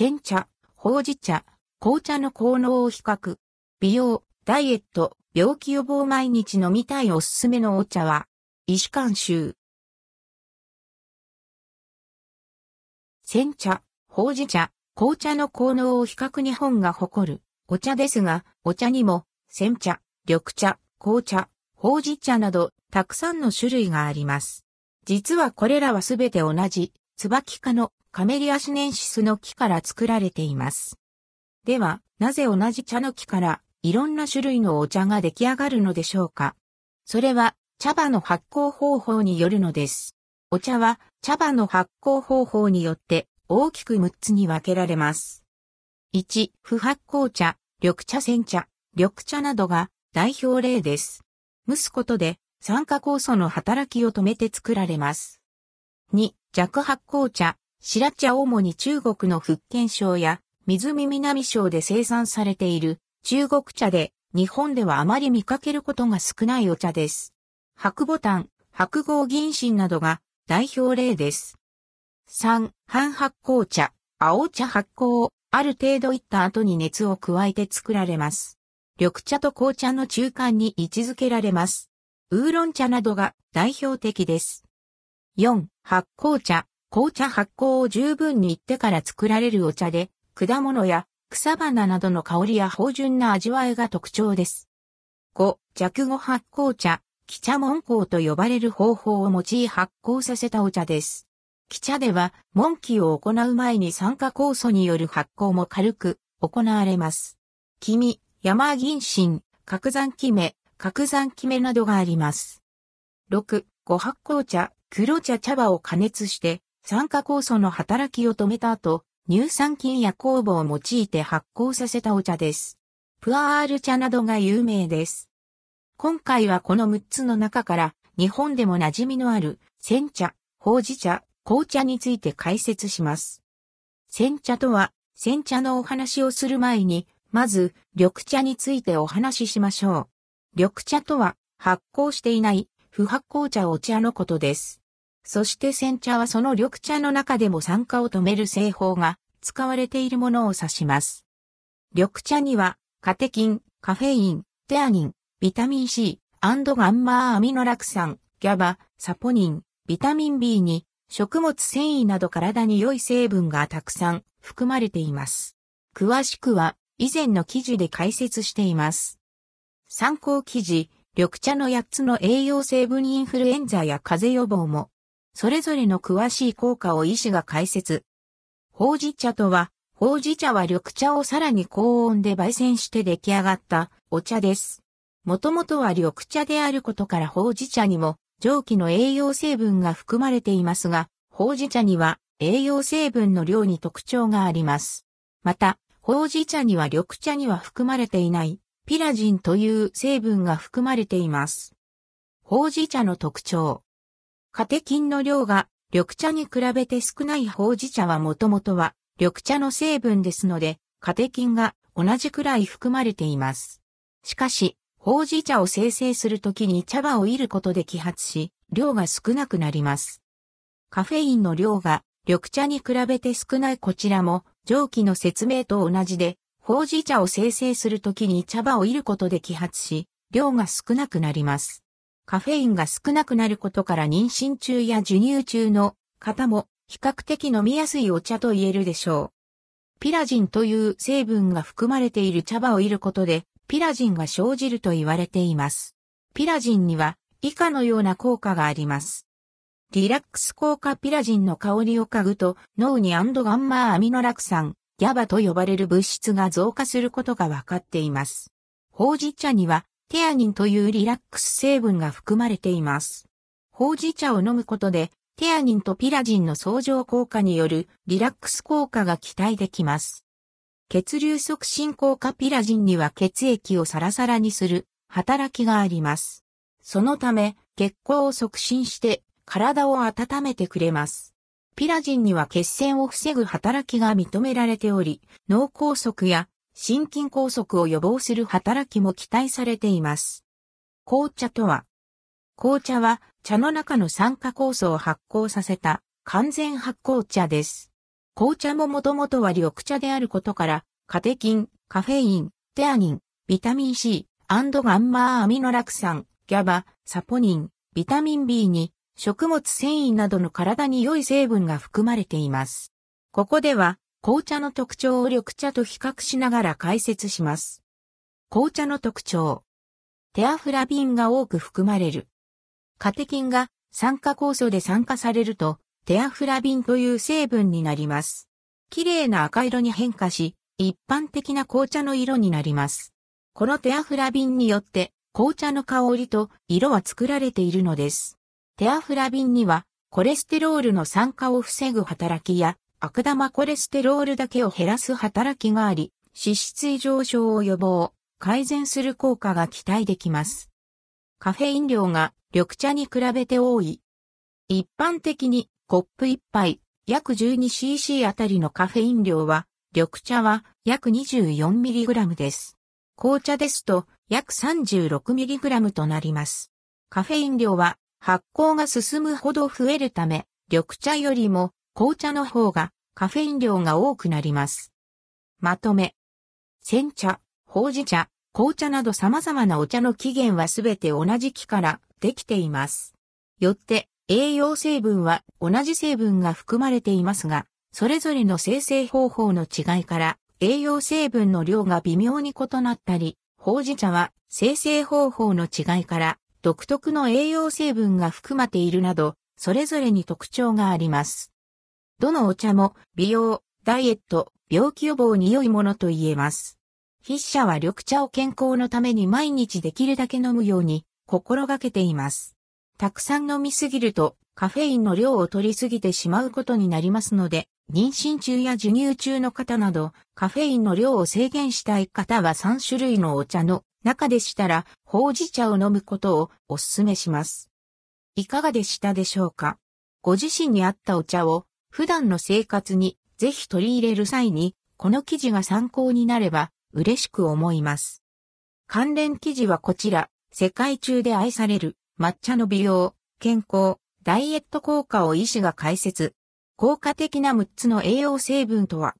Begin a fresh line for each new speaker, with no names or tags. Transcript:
煎茶、ほうじ茶、紅茶の効能を比較。美容、ダイエット、病気予防毎日飲みたいおすすめのお茶は、医師監修。煎茶、ほうじ茶、紅茶の効能を比較日本が誇るお茶ですが、お茶にも、煎茶、緑茶、紅茶、ほうじ茶など、たくさんの種類があります。実はこれらはすべて同じ、椿科のカメリアシネンシスの木から作られています。では、なぜ同じ茶の木からいろんな種類のお茶が出来上がるのでしょうか？それは茶葉の発酵方法によるのです。お茶は茶葉の発酵方法によって大きく6つに分けられます。1、不発酵茶、緑茶煎茶、緑茶などが代表例です。蒸すことで酸化酵素の働きを止めて作られます。2、弱発酵茶、白茶主に中国の福建省や水見南省で生産されている中国茶で日本ではあまり見かけることが少ないお茶です。白ボタン、白合銀芯などが代表例です。3、半発酵茶、青茶発酵をある程度いった後に熱を加えて作られます。緑茶と紅茶の中間に位置づけられます。ウーロン茶などが代表的です。4、発酵茶、紅茶発酵を十分に言ってから作られるお茶で、果物や草花などの香りや芳醇な味わいが特徴です。5、弱後発酵茶、気茶門香と呼ばれる方法を用い発酵させたお茶です。気茶では、門気を行う前に酸化酵素による発酵も軽く行われます。黄身、山銀芯、角山キメ、角山キメなどがあります。6、五発酵茶、黒茶茶葉を加熱して、酸化酵素の働きを止めた後、乳酸菌や酵母を用いて発酵させたお茶です。プアール茶などが有名です。今回はこの6つの中から、日本でも馴染みのある、煎茶、ほうじ茶、紅茶について解説します。煎茶とは、煎茶のお話をする前に、まず、緑茶についてお話ししましょう。緑茶とは、発酵していない不発酵茶お茶のことです。そして煎茶はその緑茶の中でも酸化を止める製法が使われているものを指します。緑茶には、カテキン、カフェイン、テアニン、ビタミン C、アンドガンマーアミノラク酸、ギャバ、サポニン、ビタミン B に食物繊維など体に良い成分がたくさん含まれています。詳しくは以前の記事で解説しています。参考記事、緑茶の8つの栄養成分インフルエンザや風邪予防も、それぞれの詳しい効果を医師が解説。ほうじ茶とは、ほうじ茶は緑茶をさらに高温で焙煎して出来上がったお茶です。もともとは緑茶であることからほうじ茶にも蒸気の栄養成分が含まれていますが、ほうじ茶には栄養成分の量に特徴があります。また、ほうじ茶には緑茶には含まれていないピラジンという成分が含まれています。ほうじ茶の特徴。カテキンの量が緑茶に比べて少ないほうじ茶はもともとは緑茶の成分ですので、カテキンが同じくらい含まれています。しかし、ほうじ茶を生成するときに茶葉を煎ることで揮発し、量が少なくなります。カフェインの量が緑茶に比べて少ないこちらも蒸気の説明と同じで、ほうじ茶を生成するときに茶葉を煎ることで揮発し、量が少なくなります。カフェインが少なくなることから妊娠中や授乳中の方も比較的飲みやすいお茶と言えるでしょう。ピラジンという成分が含まれている茶葉を煎ることでピラジンが生じると言われています。ピラジンには以下のような効果があります。リラックス効果ピラジンの香りを嗅ぐと脳にアンドガンマーアミノラク酸、ギャバと呼ばれる物質が増加することが分かっています。ほうじ茶にはテアニンというリラックス成分が含まれています。ほうじ茶を飲むことでテアニンとピラジンの相乗効果によるリラックス効果が期待できます。血流促進効果ピラジンには血液をサラサラにする働きがあります。そのため血行を促進して体を温めてくれます。ピラジンには血栓を防ぐ働きが認められており、脳梗塞や心筋梗塞を予防する働きも期待されています。紅茶とは紅茶は茶の中の酸化酵素を発酵させた完全発酵茶です。紅茶ももともとは緑茶であることから、カテキン、カフェイン、テアニン、ビタミン C、アンドガンマーアミノラク酸、ギャバ、サポニン、ビタミン B に、食物繊維などの体に良い成分が含まれています。ここでは、紅茶の特徴を緑茶と比較しながら解説します。紅茶の特徴。テアフラビンが多く含まれる。カテキンが酸化酵素で酸化されると、テアフラビンという成分になります。綺麗な赤色に変化し、一般的な紅茶の色になります。このテアフラビンによって紅茶の香りと色は作られているのです。テアフラビンにはコレステロールの酸化を防ぐ働きや悪玉コレステロールだけを減らす働きがあり、脂質異常症を予防、改善する効果が期待できます。カフェイン量が緑茶に比べて多い。一般的にコップ1杯約 12cc あたりのカフェイン量は緑茶は約 24mg です。紅茶ですと約 36mg となります。カフェイン量は発酵が進むほど増えるため、緑茶よりも紅茶の方がカフェイン量が多くなります。まとめ。煎茶、ほうじ茶、紅茶など様々なお茶の起源はすべて同じ木からできています。よって栄養成分は同じ成分が含まれていますが、それぞれの生成方法の違いから栄養成分の量が微妙に異なったり、ほうじ茶は生成方法の違いから独特の栄養成分が含まれているなど、それぞれに特徴があります。どのお茶も美容、ダイエット、病気予防に良いものと言えます。筆者は緑茶を健康のために毎日できるだけ飲むように心がけています。たくさん飲みすぎるとカフェインの量を取りすぎてしまうことになりますので、妊娠中や授乳中の方など、カフェインの量を制限したい方は3種類のお茶の中でしたら、ほうじ茶を飲むことをお勧めします。いかがでしたでしょうか？ご自身に合ったお茶を普段の生活にぜひ取り入れる際に、この記事が参考になれば嬉しく思います。関連記事はこちら、世界中で愛される抹茶の美容、健康、ダイエット効果を医師が解説。効果的な6つの栄養成分とは、